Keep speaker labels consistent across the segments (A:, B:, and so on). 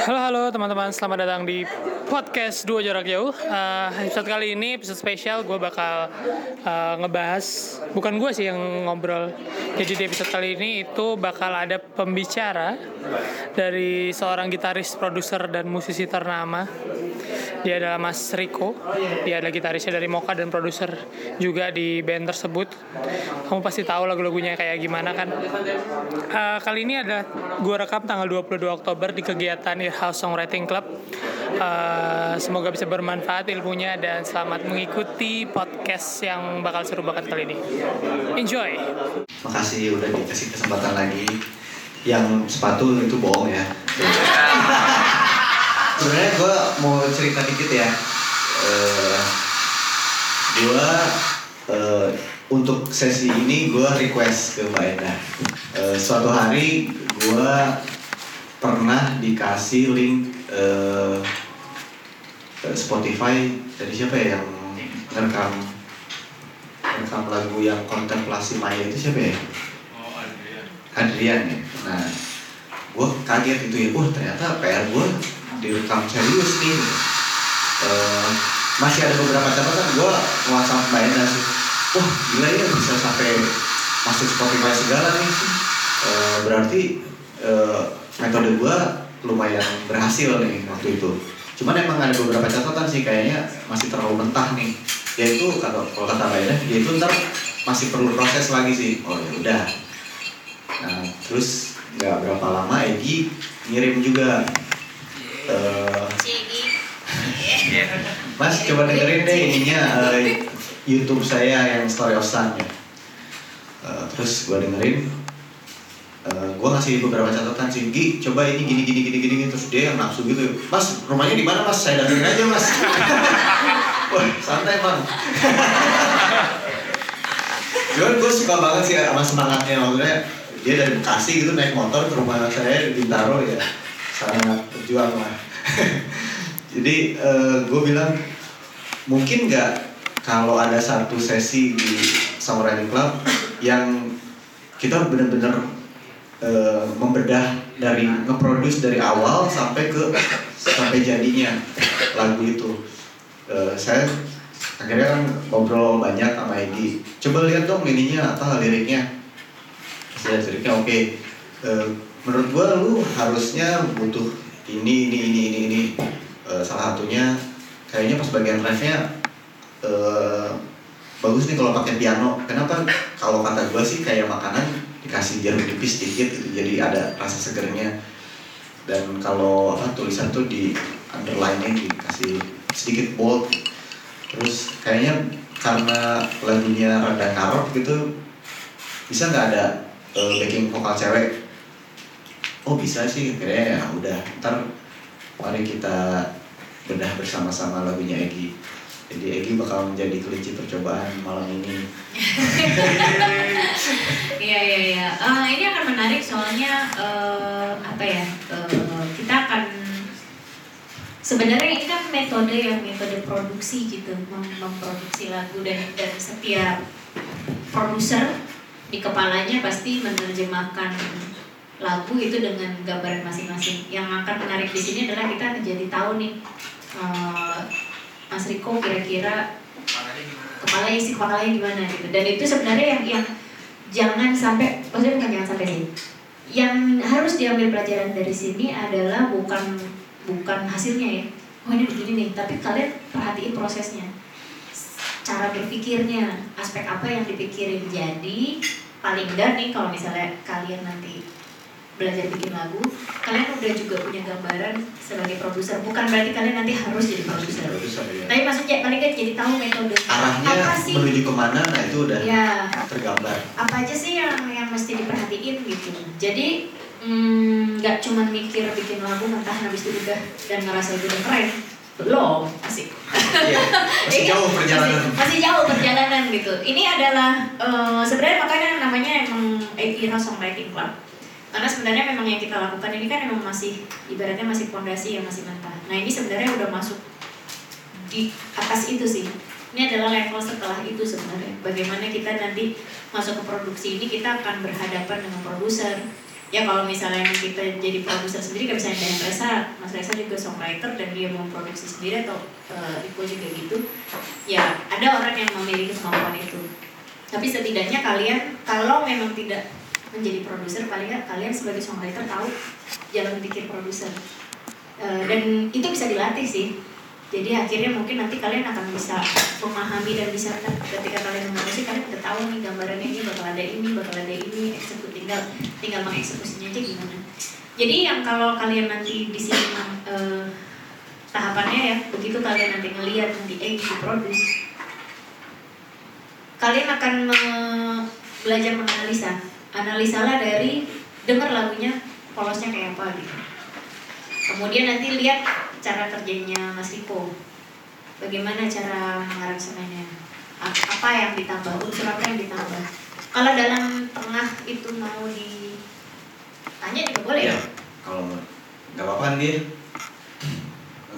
A: Halo halo teman-teman, selamat datang di podcast Dua Jarak Jauh. Uh, episode kali ini episode spesial, gue bakal uh, ngebahas, bukan gue sih yang ngobrol. Jadi di episode kali ini itu bakal ada pembicara dari seorang gitaris, produser dan musisi ternama. Dia adalah Mas Riko. Dia adalah gitarisnya dari Moka dan produser juga di band tersebut. Kamu pasti tahu lagu-lagunya kayak gimana kan. Uh, kali ini ada gue rekam tanggal 22 Oktober di kegiatan Earhouse Songwriting Club. Uh, semoga bisa bermanfaat ilmunya dan selamat mengikuti podcast yang bakal seru banget kali ini. Enjoy.
B: Makasih udah dikasih kesempatan lagi. Yang sepatu itu bohong ya. Sebenarnya gue mau cerita dikit ya. Uh, gue uh, untuk sesi ini gue request ke Mbak Enda. Uh, suatu hari gue pernah dikasih link uh, Spotify dari siapa ya yang ngerekam ngerekam lagu yang kontemplasi Maya itu siapa ya?
C: Oh, Adrian.
B: Adrian ya. Nah, gue kaget itu ya, wah ternyata PR gue direkam serius nih. Uh, masih ada beberapa catatan gue WhatsApp Mbak Enda sih. Wah gila ya bisa sampai masuk Spotify segala nih. Uh, berarti uh, metode gue lumayan berhasil nih waktu itu. Cuman emang ada beberapa catatan sih kayaknya masih terlalu mentah nih. Yaitu kalau kalau kata Mbak yaitu ntar masih perlu proses lagi sih. Oh ya udah. Nah terus nggak berapa lama Egi ngirim juga. Mas coba dengerin deh ininya uh, YouTube saya yang Story of Sun ya. Uh, terus gue dengerin, uh, gue ngasih beberapa catatan sih, Gi, coba ini gini gini gini gini terus dia yang nafsu gitu, Mas rumahnya di mana Mas? Saya datengin aja Mas. Santai bang. Cuman gue suka banget sih sama semangatnya maksudnya dia dari Bekasi gitu naik motor ke rumah saya di Bintaro ya sangat berjuang lah. Jadi uh, gue bilang mungkin nggak kalau ada satu sesi di Songwriting Club yang kita benar-benar uh, membedah dari ngeproduce dari awal sampai ke sampai jadinya lagu itu. Uh, saya akhirnya kan ngobrol banyak sama Egi. Coba lihat dong ininya apa liriknya. Saya liriknya oke. Okay. Uh, menurut gua lu harusnya butuh ini ini ini ini ini. Uh, salah satunya kayaknya pas bagian refnya uh, bagus nih kalau pakai piano. Kenapa? Kalau kata gue sih kayak makanan dikasih jeruk nipis sedikit gitu jadi ada rasa segernya. Dan kalau apa tulisan tuh di underline dikasih sedikit bold. Terus kayaknya karena lagunya rada karot gitu bisa nggak ada uh, backing vokal cewek oh bisa sih kayaknya ya udah ntar mari kita bedah bersama-sama lagunya Egi jadi Egi bakal menjadi kelinci percobaan malam ini
D: Iya iya iya. Uh, ini akan menarik soalnya uh, apa ya? Uh, kita akan sebenarnya ini kan metode yang metode produksi gitu, mem memproduksi lagu dan dan setiap produser di kepalanya pasti menerjemahkan lagu itu dengan gambaran masing-masing. Yang akan menarik di sini adalah kita menjadi tahu nih uh, Mas Riko kira-kira kepala isi kepalanya gimana gitu. Dan itu sebenarnya yang yang jangan sampai, maksudnya bukan jangan sampai sih. Yang harus diambil pelajaran dari sini adalah bukan bukan hasilnya ya. Oh ini begini nih, tapi kalian perhatiin prosesnya. Cara berpikirnya, aspek apa yang dipikirin. Jadi paling enggak nih kalau misalnya kalian nanti belajar bikin lagu, kalian udah juga punya gambaran sebagai produser. Bukan berarti kalian nanti harus jadi produser.
B: Ya.
D: Tapi maksudnya paling nggak jadi tahu metode
B: arahnya
D: apa sih
B: menuju ke mana nah itu udah
D: ya
B: tergambar
D: apa aja sih yang yang mesti diperhatiin gitu. Jadi mm, nggak cuman mikir bikin lagu mentah habis itu udah dan ngerasa itu udah keren. Belum, masih.
B: Iya, masih jauh perjalanan
D: Masih, masih jauh perjalanan gitu. Ini adalah eh, sebenarnya makanya namanya emang Era Songwriting Club. Karena sebenarnya memang yang kita lakukan ini kan memang masih ibaratnya masih fondasi yang masih mentah. Nah ini sebenarnya udah masuk di atas itu sih. Ini adalah level setelah itu sebenarnya. Bagaimana kita nanti masuk ke produksi ini kita akan berhadapan dengan produser, ya kalau misalnya kita jadi produser sendiri kayak misalnya Dan Reza Mas Reza juga songwriter dan dia mau produksi sendiri atau uh, Iko juga gitu ya ada orang yang memiliki kemampuan itu tapi setidaknya kalian kalau memang tidak menjadi produser paling nggak kalian sebagai songwriter tahu jalan pikir produser. Uh, dan itu bisa dilatih sih. Jadi akhirnya mungkin nanti kalian akan bisa memahami dan bisa ketika kalian menulis kalian udah tahu nih gambarannya ini bakal ada ini bakal ada ini eksekutif tinggal tinggal mengeksekusinya aja gimana. Jadi yang kalau kalian nanti di sini uh, tahapannya ya begitu kalian nanti ngelihat nanti eh di produce kalian akan me belajar menganalisa analisalah dari dengar lagunya polosnya kayak apa gitu. Kemudian nanti lihat cara kerjanya Mas Riko. Bagaimana cara mengaransemennya apa yang ditambah? Unsur apa yang ditambah? Kalau dalam tengah itu mau ditanya juga boleh ya,
B: ya? kalau nggak apa-apa dia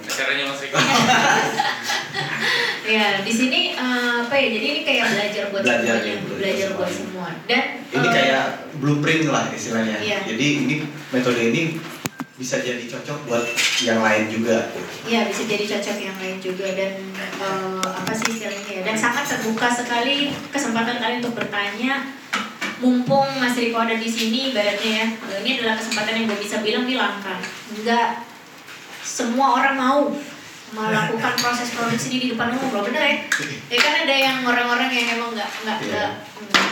C: caranya Mas Riko.
D: Ya di sini uh, apa ya jadi ini kayak belajar buat
B: belajar,
D: semuanya
B: ya,
D: belajar buat
B: semuanya.
D: semua. Dan
B: ini
D: uh,
B: kayak blueprint lah istilahnya.
D: Iya.
B: jadi ini metode ini bisa jadi cocok buat yang lain juga.
D: Iya bisa jadi cocok yang lain juga dan uh, apa sih istilahnya ya dan sangat terbuka sekali kesempatan kalian untuk bertanya. Mumpung Mas Riko ada di sini ibaratnya ya ini adalah kesempatan yang gue bisa bilang ini langka. Enggak semua orang mau melakukan proses produksi ini di depan umum loh bener ya ya kan ada yang orang-orang yang emang nggak nggak nggak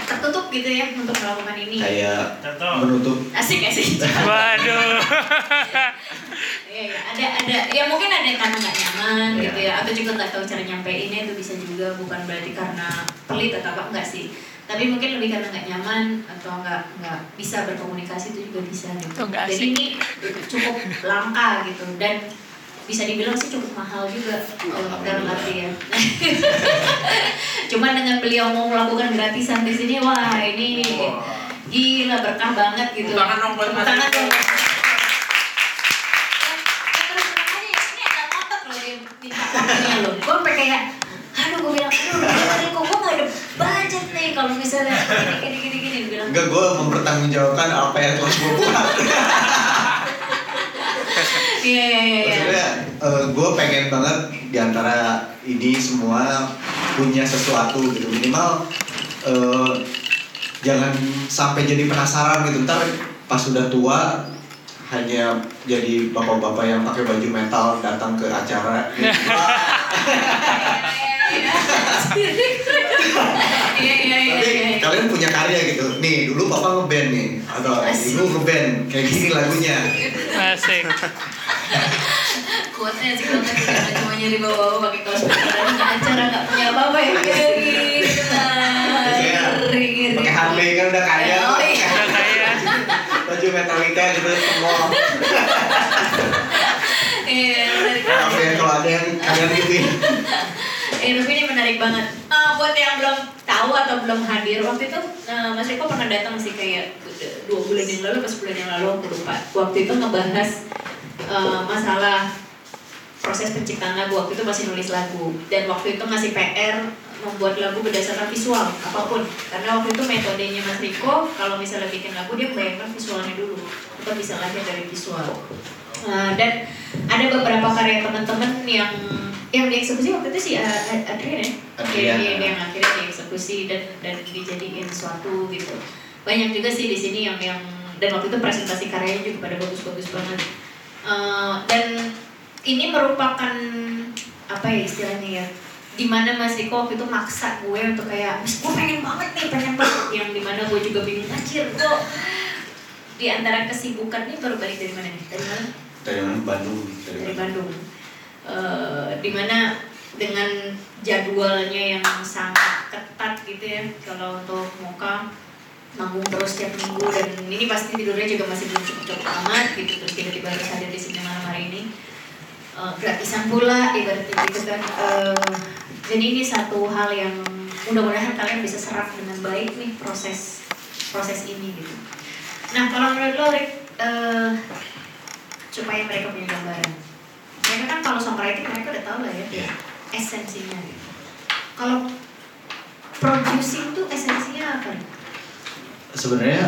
D: tertutup gitu ya untuk melakukan ini
B: kayak
C: Contoh.
B: menutup
D: asik asik
A: Waduh.
D: Iya, iya. ada ada ya mungkin ada yang karena nggak nyaman
B: Iya.
D: gitu ya atau juga nggak tahu cara nyampeinnya itu bisa juga bukan berarti karena pelit atau apa enggak sih tapi mungkin lebih karena nggak nyaman atau nggak nggak bisa berkomunikasi itu juga bisa gitu
A: Itu nggak
D: jadi ini cukup langka gitu dan bisa dibilang sih cukup mahal juga eh, dalam arti ya cuman dengan beliau mau melakukan gratisan di sini wah ini gila berkah banget gitu
C: tangan dong buat
D: tangan. Gue sampai kayak, aduh gue bilang, aduh gimana kok gue gak ada nih kalau misalnya gini gini gini gini bilang,
B: enggak gue mempertanggungjawabkan apa yang telah gue buat.
D: Iya iya iya iya.
B: maksudnya gue pengen banget di antara ini semua punya sesuatu gitu. Minimal eh, jangan sampai jadi penasaran gitu. Ntar pas sudah tua hanya jadi bapak-bapak yang pakai baju metal datang ke acara gitu.
D: Iya iya iya
B: tapi
D: iya.
B: kalian punya karya gitu nih dulu papa ngeband nih atau ibu ngeband kayak gini lagunya
A: Asik.
D: Kuatnya sih kuatnya cuma nyari bawa-bawa pakai kaos di acara nggak punya apa-apa ya
B: Biasanya
D: ngeri ngeri.
B: pakai Harley kan udah kaya
D: Oh, iya.
A: Udah kaya.
B: Baju Metallica gitu semua
D: Iya, menarik
B: Maaf ya kalau ada yang kalian gitu ya.
D: Eh, tapi ini menarik banget. Ah, buat yang belum tahu atau belum hadir waktu itu, eh, Mas Riko pernah datang sih kayak dua bulan yang lalu, pas bulan yang lalu aku lupa. Waktu itu ngebahas eh, masalah proses penciptaan lagu. Waktu itu masih nulis lagu dan waktu itu masih PR membuat lagu berdasarkan visual apa pun. Karena waktu itu metodenya Mas Riko kalau misalnya bikin lagu dia bayangkan visualnya dulu. Kita bisa lahir dari visual. Uh, dan ada beberapa karya teman-teman yang yang dieksekusi waktu itu si uh, Adrian ya,
B: Adrian.
D: Dia yang akhirnya dieksekusi dan dan dijadiin suatu gitu. Banyak juga sih di sini yang yang dan waktu itu presentasi karyanya juga pada bagus-bagus banget. Uh, dan ini merupakan apa ya istilahnya ya di mana Mas Riko waktu itu maksa gue untuk kayak Mas gue pengen banget nih pengen banget. Yang di mana gue juga bingung anjir gue di antara kesibukan ini baru balik dari mana nih? Dari mana?
B: Dari mana? Bandung.
D: dari Bandung. Eh, di mana dengan jadwalnya yang sangat ketat gitu ya kalau untuk Moka manggung terus tiap minggu dan ini pasti tidurnya juga masih belum cukup cukup amat gitu terus tiba-tiba harus hadir di sini malam hari ini. Eh, gratisan pula ibaratnya gitu kan. Eh, jadi ini satu hal yang mudah-mudahan kalian bisa serap dengan baik nih proses proses ini gitu nah kalau menurut lo Rick eh, supaya mereka punya gambaran mereka kan kalau songwriting mereka udah tahu lah ya
B: Iya.
D: esensinya gitu. kalau producing tuh esensinya apa?
B: Sebenarnya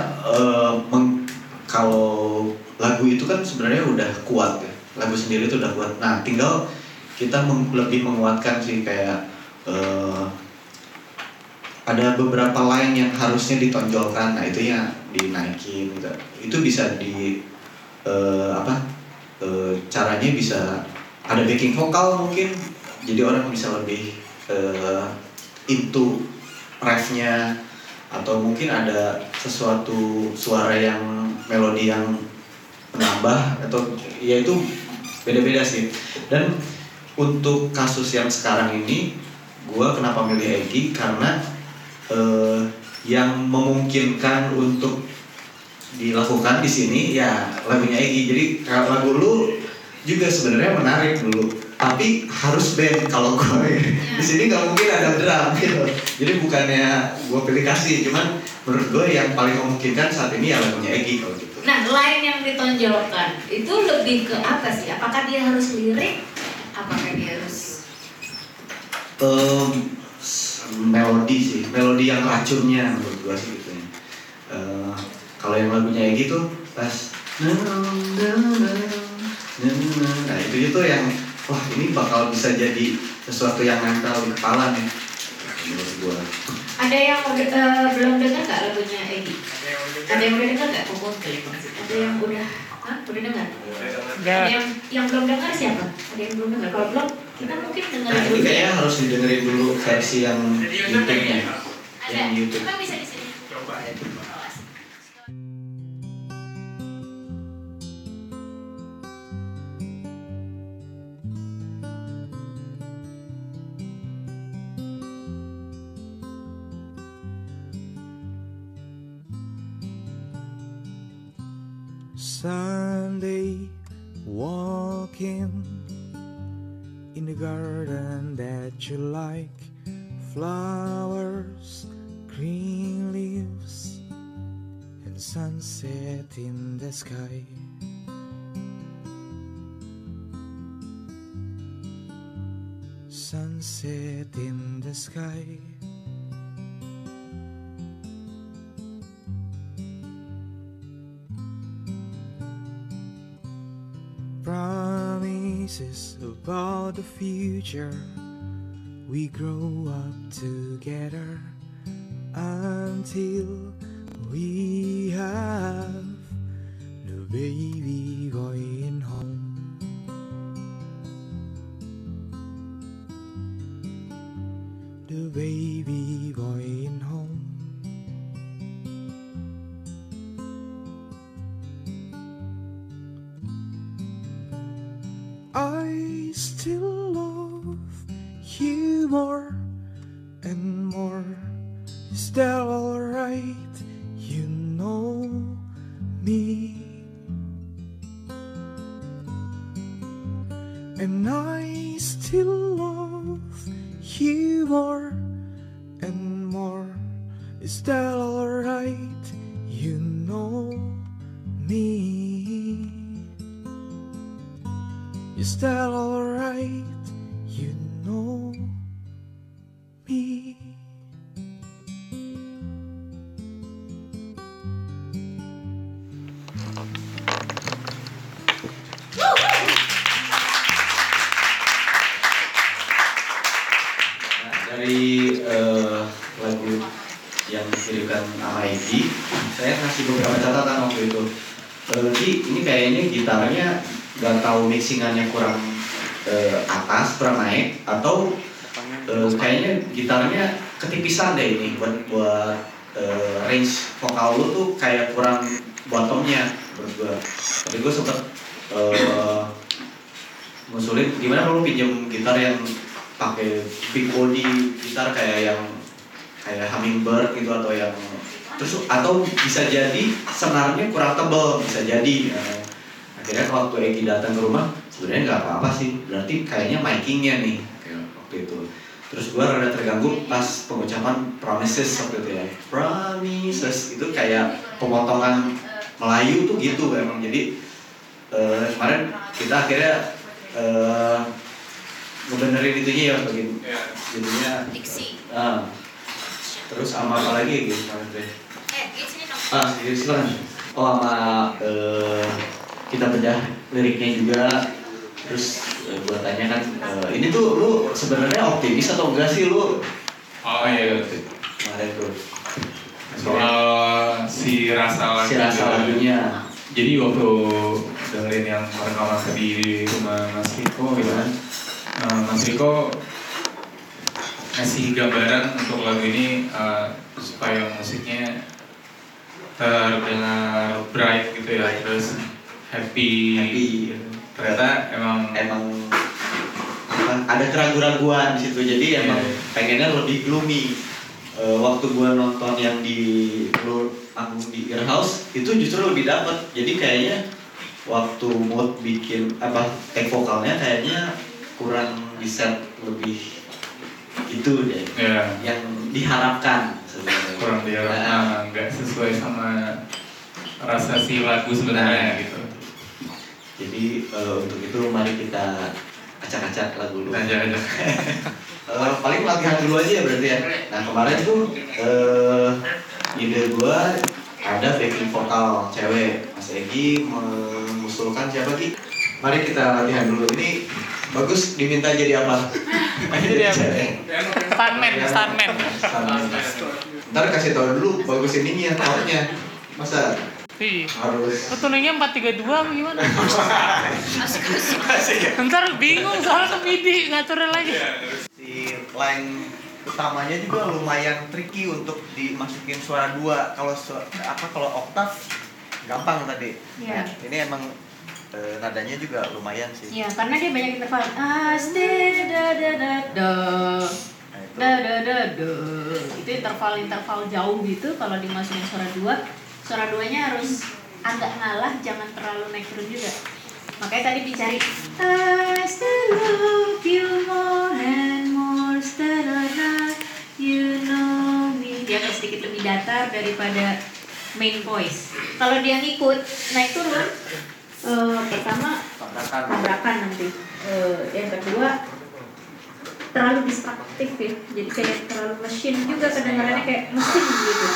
B: meng- kalau lagu itu kan sebenarnya udah kuat ya lagu sendiri itu udah kuat nah tinggal kita lebih menguatkan sih kayak eh, ada beberapa line yang harusnya ditonjolkan. Nah itu ya dinaikin gitu. Itu bisa di eh, apa eh, caranya bisa ada backing vokal mungkin. Jadi orang bisa lebih eh, into refnya. Atau mungkin ada sesuatu suara yang melodi yang menambah atau ya itu beda-beda sih. Dan untuk kasus yang sekarang ini gua kenapa milih Egi karena eh, yang memungkinkan untuk dilakukan di sini ya lagunya Egi jadi lagu lu juga sebenarnya menarik dulu. Tapi harus band kalau gue di sini nggak mungkin ada drum gitu. Jadi bukannya gue pilih kasih cuman menurut gue yang paling memungkinkan saat ini ya lagunya Egi kalau gitu.
D: Nah, line yang ditonjolkan itu lebih ke apa sih? Apakah dia harus lirik? Apakah dia harus?
B: S- melodi sih melodi yang racunnya menurut gue sih gitu ya. Eh, kalau yang lagunya Egi tuh pas nah itu itu yang wah ini bakal bisa jadi sesuatu yang nempel di kepala nih menurut gue
D: ada yang eh, belum dengar nggak lagunya Egi? Ada yang udah dengar. nggak? Ada yang udah, Hah? udah dengar?
A: Enggak.
D: Ada yang yang belum dengar siapa? Ada yang belum dengar? Kalau belum, kita mungkin dengar
B: Nah ini
D: dulu.
B: kayaknya harus didengerin dulu versi yang YouTube-nya
D: Ada,
B: Yang YouTube
D: Emang bisa di sini.
C: Sky. promises about the future. We grow up together until we have the baby
B: gitar yang pakai big body gitar kayak yang kayak hummingbird gitu atau yang terus atau bisa jadi senarnya kurang tebal bisa jadi Nah, akhirnya waktu Egi datang ke rumah sebenarnya nggak apa-apa sih berarti kayaknya micingnya nih waktu itu. Terus gua rada terganggu pas pengucapan promises waktu itu ya. Promises itu kayak pemotongan Melayu tuh gitu emang. Jadi eh, kemarin kita akhirnya eh, ngebenerin itunya ya bagian jadinya
D: Diksi.
B: ah, terus sama apa lagi gitu kemarin teh?
D: Eh, di sini dong.
B: ah silakan. Oh sama eh, kita bedah liriknya juga. Terus eh, gua tanya kan eh, ini tuh lu sebenarnya optimis atau enggak sih lu?
E: Oh iya,
B: kemarin tuh.
E: Soal si rasa
B: si rasa lagunya.
E: Jadi waktu dengerin yang rekaman di rumah Mas Riko gitu kan, eh, Mas Riko ngasih gambaran untuk lagu ini eh, supaya musiknya terdengar bright gitu ya, terus happy.
B: Happy.
E: Ternyata emang
B: emang ada keraguan-raguan di situ jadi emang
E: Iya.
B: pengennya lebih gloomy Eh, waktu gua nonton yang di Blur anggung di Ear House itu justru lebih dapet jadi kayaknya waktu mood bikin apa take vokalnya kayaknya kurang bisa lebih itu deh
E: ya
B: yang diharapkan sebenarnya
E: kurang dia
B: Nah,
E: nah, nggak sesuai sama rasa si lagu sebenarnya
B: Nah.
E: gitu.
B: jadi eh, untuk itu mari kita acak-acak lagu dulu
E: Aja aja.
B: Eh, paling latihan dulu aja ya berarti ya. Nah kemarin tuh eh, ide gua ada backing vokal cewek. Mas Egi mengusulkan siapa Ki? Mari kita latihan dulu. Ini bagus diminta jadi apa?
A: Jadi apa? Stuntman, stuntman.
B: Ntar kasih tau dulu bagus ininya tahunya. Masa
A: Iya.
B: harus
A: Lo tuningnya 432 apa gimana? Ntar bingung soalnya ke MIDI ngaturnya lagi.
D: si line utamanya juga lumayan tricky untuk dimasukin suara dua kalau su- apa kalau oktav gampang tadi
C: Iya.
D: Nah, ini emang eh, nadanya juga lumayan sih
C: Iya, karena dia banyak interval. Aste da da da da.
D: Nah, itu.
C: Da da da da. Itu interval-interval jauh gitu kalau dimasukin suara dua. Suara duanya harus agak ngalah, jangan terlalu naik turun juga. Makanya tadi dicari I still love you more and more still you know me. Dia agak sedikit lebih datar daripada main voice. Kalau dia ngikut naik turun, eh, pertama
D: tabrakan
C: tabrakan nanti. Eh, yang kedua terlalu distraktif ya, jadi kayak terlalu mesin juga kedengarannya kayak mesin gitu.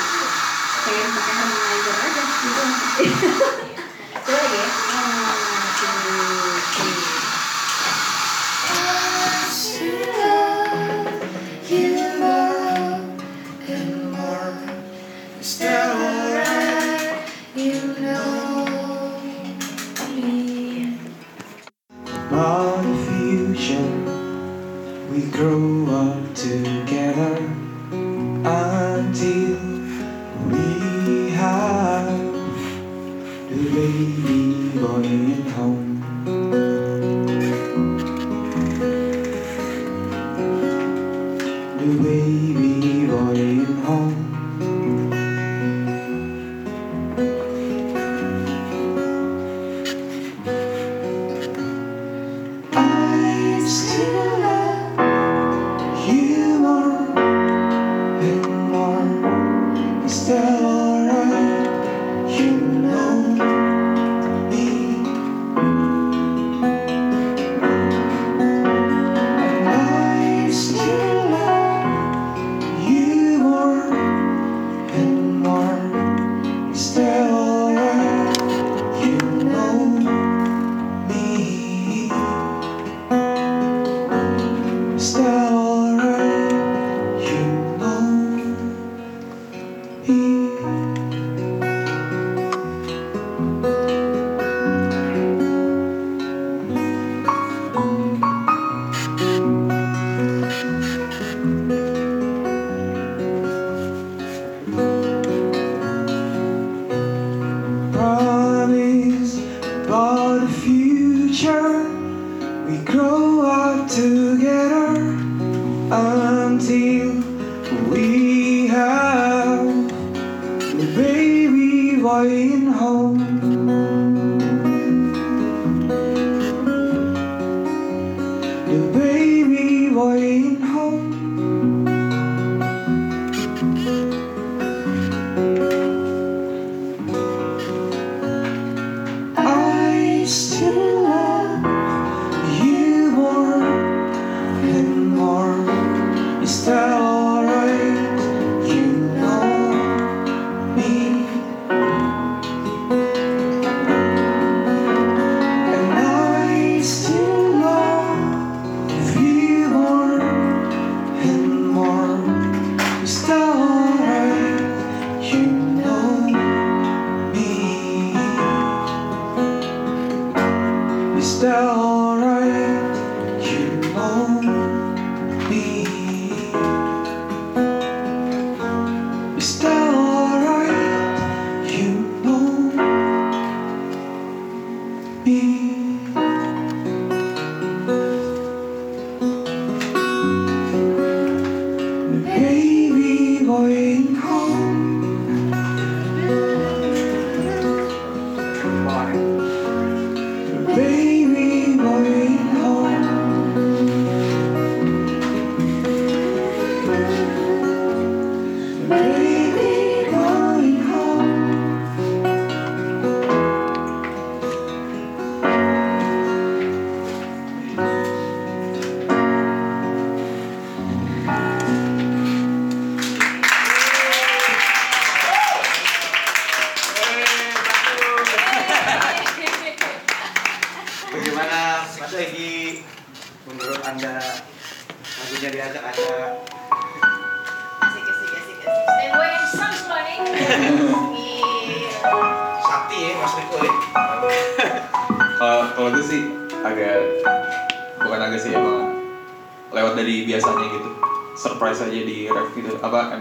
C: Kayak pakai harmonizer aja gitu. Coba lagi ya.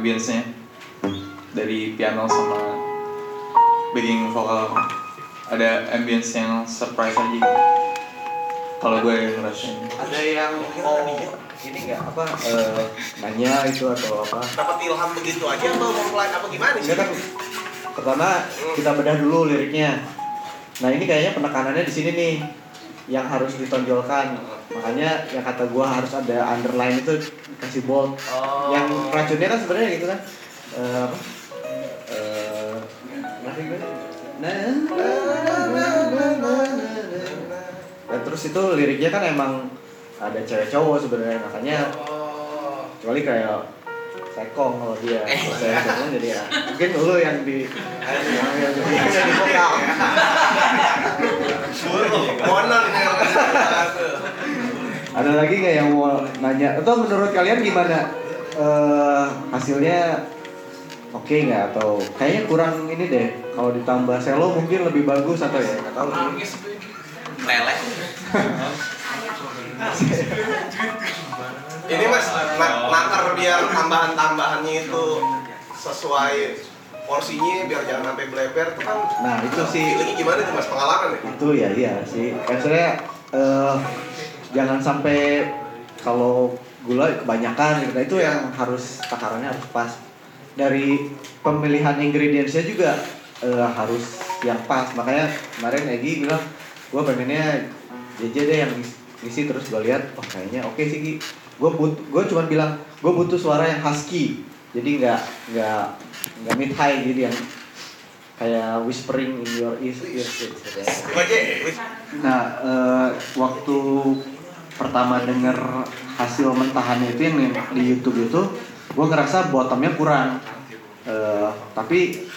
E: Ambience-nya dari piano sama backing vokal ada ambience yang surprise aja gitu. Kalau gue yang ngerasain.
B: Ada yang mau ini nggak apa eh, nanya itu atau apa?
F: dapat ilham begitu aja atau mau mulai apa gimana sih?
B: Kan pertama kita bedah dulu liriknya. Nah ini kayaknya penekanannya di sini nih yang harus ditonjolkan. Makanya yang kata gua harus ada underline itu dikasih bold.
F: Oh.
B: Yang racunnya kan sebenarnya gitu kan. Eh, apa? Eh, gue? Nah. Dan terus itu liriknya kan emang ada cewek cowok sebenarnya makanya
F: Oh.
B: kecuali kayak sekong kalau dia kalau saya sekong jadi ya mungkin lu yang di yang yang yang jadi vokal ada lagi nggak yang mau nanya atau menurut kalian gimana Eh, hasilnya oke nggak atau kayaknya kurang ini deh kalau ditambah selo mungkin lebih bagus atau ya nggak tahu.
F: Lele. Ini mas, na- nakar biar tambahan-tambahannya itu sesuai porsinya biar jangan sampai bleber tuh kan.
B: nah itu sih
F: Feelingnya gimana tuh mas pengalaman ya?
B: itu ya iya sih maksudnya eh, jangan sampai kalau gula kebanyakan gitu. Nah, itu yang harus takarannya harus pas. Dari pemilihan ingredientsnya juga eh, harus yang pas. Makanya kemarin Egi bilang gue pengennya JJ deh yang ngis- ngisi. Terus gue lihat oh kayaknya oke sih Gi. Gue but gue cuma bilang gue butuh suara yang husky. Jadi nggak nggak nggak mid high jadi yang kayak whispering in your ears, ears gitu. Nah, eh, waktu pertama denger hasil mentahannya itu yang di YouTube itu, gue ngerasa bottomnya kurang. Eh, tapi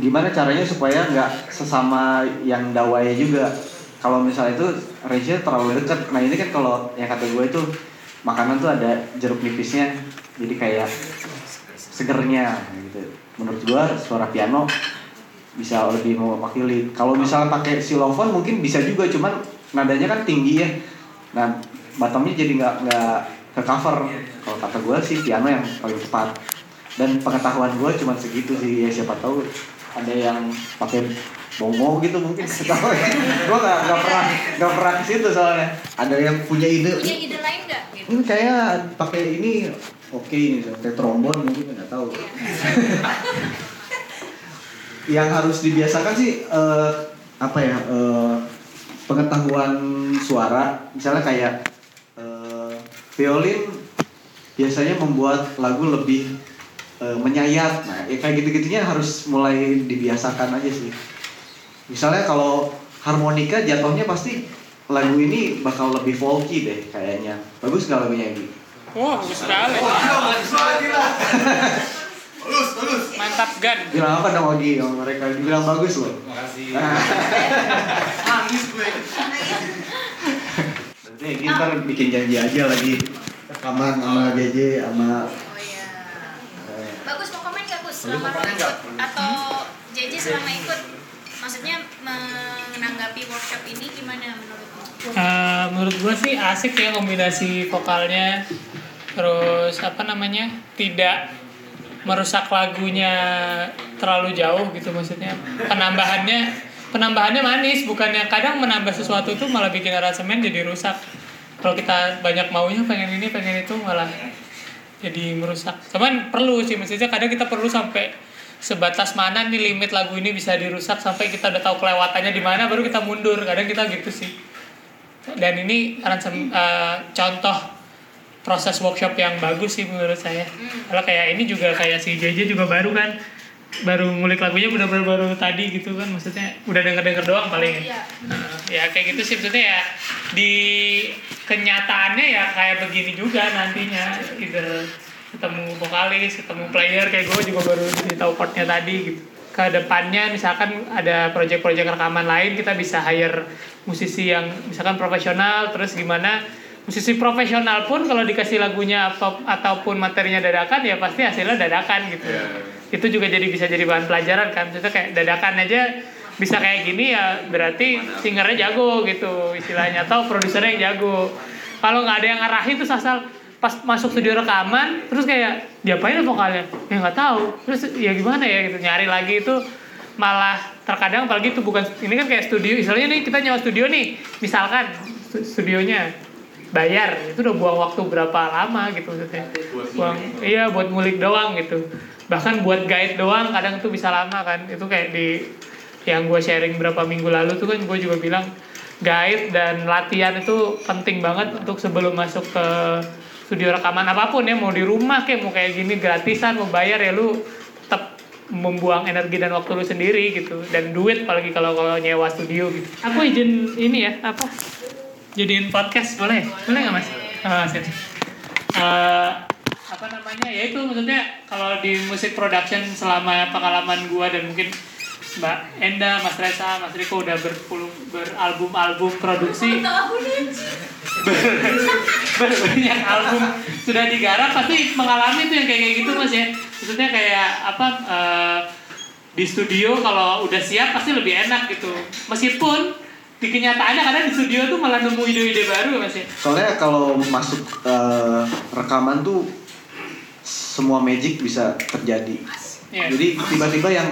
B: gimana caranya supaya nggak sesama yang dawai juga? Kalau misalnya itu range-nya terlalu dekat. Nah ini kan kalau yang kata gue itu makanan tuh ada jeruk nipisnya, jadi kayak segernya gitu. Menurut gue suara piano bisa lebih mewakili. Kalau misalnya pakai xylophone mungkin bisa juga, cuman nadanya kan tinggi ya. Nah, bottomnya jadi nggak nggak ke cover. Kalau kata gue sih piano yang paling tepat. Dan pengetahuan gue cuma segitu sih ya siapa tahu ada yang pakai bongo gitu mungkin tahu ya. gue nggak nggak pernah nggak pernah ke situ soalnya. Ada yang punya ide.
D: Punya ide lain nggak? Gitu.
B: Ini kayak pakai ini oke ini pakai trombon mungkin nggak tahu. yang harus dibiasakan sih eh, apa ya eh, pengetahuan suara misalnya kayak eh, violin biasanya membuat lagu lebih eh, menyayat. Nah ya kayak gitu-gitunya harus mulai dibiasakan aja sih. Misalnya kalau harmonika jatuhnya pasti lagu ini bakal lebih folky deh kayaknya. Bagus nggak lagunya ini?
A: Wah, bagus sekali.
F: Bagus, bagus.
A: Mantap gan.
B: bilang apa dong Ogi sama mereka dibilang bagus loh
E: Makasih.
F: Nangis gue.
B: Nanti kita bikin janji aja lagi rekaman sama JJ sama
D: Oh iya.
B: eh,
D: Bagus mau komen nggak Gus selama ikut atau JJ selama ikut maksudnya menanggapi workshop ini gimana menurutmu?
A: Eh, menurut gue sih asik ya kombinasi vokalnya terus apa namanya tidak merusak lagunya terlalu jauh gitu maksudnya. Penambahannya penambahannya manis bukannya kadang menambah sesuatu itu malah bikin aransemen jadi rusak. Kalau kita banyak maunya pengen ini pengen itu malah jadi merusak. Cuman perlu sih maksudnya kadang kita perlu sampai sebatas mana nih limit lagu ini bisa dirusak sampai kita udah tahu kelewatannya di mana baru kita mundur. Kadang kita gitu sih. Dan ini aransem eh, contoh proses workshop yang bagus sih menurut saya. Kalau kayak ini juga kayak si JJ juga baru kan baru ngulik lagunya udah baru tadi gitu kan maksudnya udah denger denger doang paling. Ya ya kayak gitu sih maksudnya ya di kenyataannya ya kayak begini juga nantinya either ketemu vokalis ketemu player kayak gue juga baru tahu chordnya tadi gitu. Ke depannya misalkan ada project-project rekaman lain kita bisa hire musisi yang misalkan profesional terus gimana musisi profesional pun kalau dikasih lagunya apa, ataupun materinya dadakan ya pasti hasilnya dadakan gitu. Itu juga jadi bisa jadi bahan pelajaran kan. Itu kayak dadakan aja bisa kayak gini ya berarti singernya jago gitu istilahnya atau produsernya yang jago. Kalau nggak ada yang ngarahin terus asal pas masuk studio rekaman terus kayak diapain ya vokalnya? Ya nggak tahu. Terus ya gimana ya gitu nyari lagi itu malah terkadang apalagi itu bukan ini kan kayak studio istilahnya nih kita nyawa studio nih misalkan stu- studionya bayar. Itu udah buang waktu berapa lama gitu maksudnya. Buang iya buat ngulik doang gitu. Bahkan buat guide doang kadang itu bisa lama kan. Itu kayak di yang gue sharing berapa minggu lalu tuh kan gue juga bilang guide dan latihan itu penting banget untuk sebelum masuk ke studio rekaman apa pun ya. Mau di rumah kayak mau kayak gini gratisan mau bayar ya lu tetap membuang energi dan waktu lu sendiri gitu. Dan duit apalagi kalau kalau nyewa studio gitu. Aku izin ini ya apa jadiin podcast boleh? Boleh nggak mas? Sip. Eh, apa namanya? Ya itu maksudnya kalau di musik production selama pengalaman gua dan mungkin Mbak Enda, Mas Reza, Mas Riko udah berpuluh beralbum-album produksi. Berbanyak album sudah digarap pasti mengalami tuh yang kayak kayak gitu mas ya. Maksudnya kayak apa eh, di studio kalau udah siap pasti lebih enak gitu. Meskipun di kenyataannya kadang di studio tuh malah nemu ide-ide baru mas ya
B: Soalnya kalau masuk eh, rekaman tuh semua magic bisa terjadi.
A: Iya.
B: Jadi tiba-tiba yang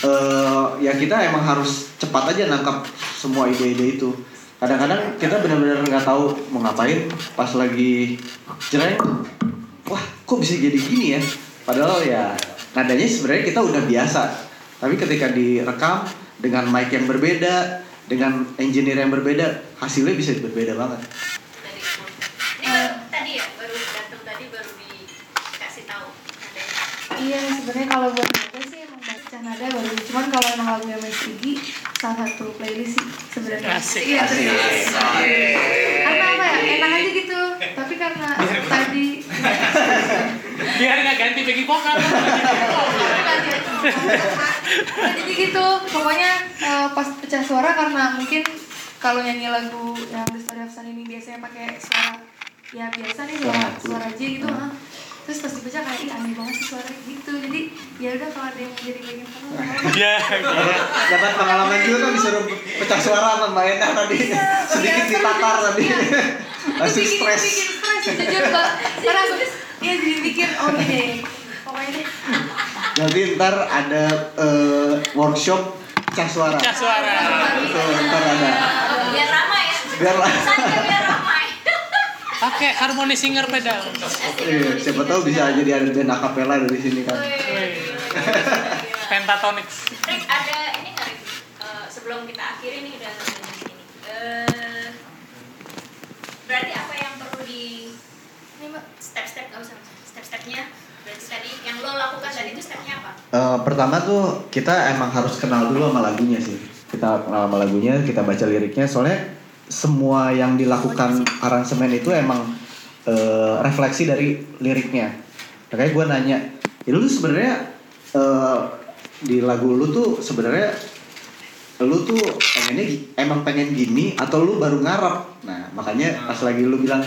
B: eh, ya kita emang harus cepat aja nangkap semua ide-ide itu. Kadang-kadang kita benar-benar nggak tahu mau ngapain pas lagi jreng. Wah, kok bisa jadi gini ya? Padahal ya nadanya sebenarnya kita udah biasa. Tapi ketika direkam dengan mic yang berbeda, dengan engineer yang berbeda, hasilnya bisa berbeda banget.
D: Dari ini baru tadi ya baru datang tadi baru dikasih tahu.
G: Iya sebenarnya kalau buat nada sih emang baca nada baru cuman kalau emang lagunya Mas Gigi salah satu playlist sih sebenarnya.
A: Asik.
G: Iya serius. Karena apa ya enak aja gitu. Tapi karena tadi
A: biar nggak ganti bagi vokal
G: jadi gitu. Pokoknya eh, pas pecah suara karena mungkin kalau nyanyi lagu yang The Story of Sun ini biasanya pakai suara ya biasa nih suara suara. aja gitu ah. terus pas dipecah kayak ih aneh banget sih suaranya gitu. Jadi ya udah kalau ada yang mau jadi bagian apa-apa.
A: ya
B: dapat pengalaman juga kan disuruh pecah suara sama Mbak Enda tadi. Sedikit ditakar tadi. Langsung
G: bikin,
B: stres.
G: bikin stres jujur kok karena langsung ya jadi mikir oh gini ya pokoknya deh.
B: Nanti ntar ada eh, workshop pecah suara.
A: Pecah suara.
B: Itu ntar ada.
D: Biar ramai ya.
B: biar
D: ramai.
A: pakai harmoni singer pedal.
B: Iya, siapa tahu bisa jadi ada band akapela dari sini kan.
A: Pentatonics
D: Rick ada ini nggak Rick? Eh, sebelum kita akhiri nih udah ini. Eh, berarti apa yang perlu
G: ini
D: step-step nggak usah step-stepnya berarti tadi yang lo lakukan tadi itu stepnya apa?
B: Eh, pertama tuh kita emang harus kenal dulu sama lagunya sih. Kita kenal sama lagunya, kita baca liriknya. Soalnya semua yang dilakukan aransemen itu emang eh, refleksi dari liriknya. Makanya gue nanya, ya lu sebenarnya eh, di lagu lu tuh sebenarnya lu tuh pengennya emang pengen gini atau lu baru ngarep. Nah makanya pas lagi lu bilang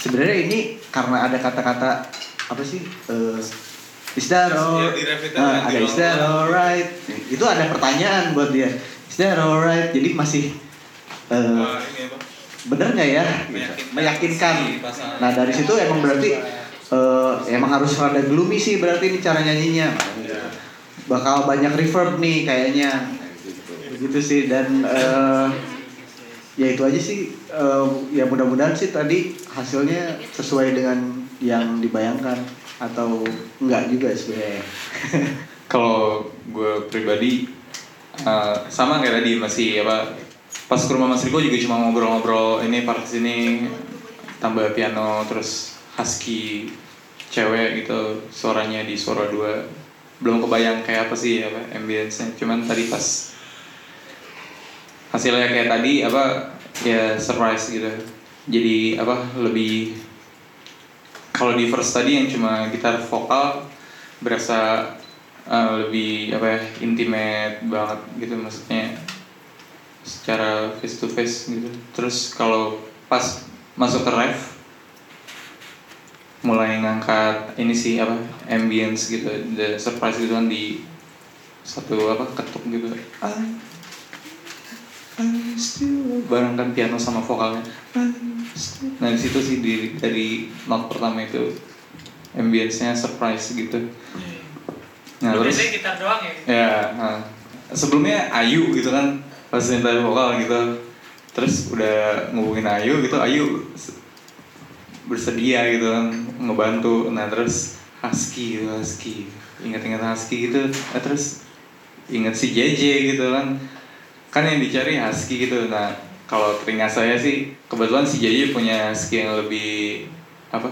B: sebenarnya ini karena ada kata-kata apa sih? eh, is that all
E: Iya,
B: Nah,
E: kan,
B: ada is that
E: long-
B: alright? Itu ada pertanyaan buat dia. Is that alright? Jadi masih
E: ini apa?
B: bener nggak ya?
E: Meyakinkan
B: nah dari situ emang berarti eh, emang harus rada gloomy sih berarti ini cara nyanyinya. Bakal banyak reverb nih kayaknya. Begitu sih. Dan eh, ya itu aja sih. Eh, ya mudah-mudahan sih tadi hasilnya sesuai dengan yang dibayangkan atau enggak juga sebenarnya
E: Kalau gue pribadi eh, sama kayak tadi masih apa pas ke rumah Mas Riko juga cuma ngobrol-ngobrol ini part sini tambah piano terus husky cewek gitu suaranya di suara dua. Belum kebayang kayak apa sih apa ambience-nya. Cuman tadi pas hasilnya kayak tadi apa ya surprise gitu jadi apa lebih kalau di first tadi yang cuma gitar vokal berasa uh, lebih apa ya intimate banget gitu maksudnya secara face to face gitu. Terus kalau pas masuk ke ref mulai ngangkat ini sih apa ambience gitu the surprise gitu kan di satu apa ketuk gitu. I, kan piano sama vokalnya nah di situ sih di, dari not pertama itu ambience-nya surprise gitu. Nah
A: Lu
E: terus
A: biasanya gitar doang ya?
E: ya nah, sebelumnya Ayu gitu kan pas minta vokal gitu. Terus udah ngubungin Ayu gitu Ayu bersedia gitu kan ngebantu. Nah terus Husky gitu Husky. Ingat-ingat Husky gitu. Nah, terus inget si JJ gitu kan. Kan yang dicari Husky gitu. Nah kalau telinga saya sih kebetulan si JJ punya Husky yang lebih apa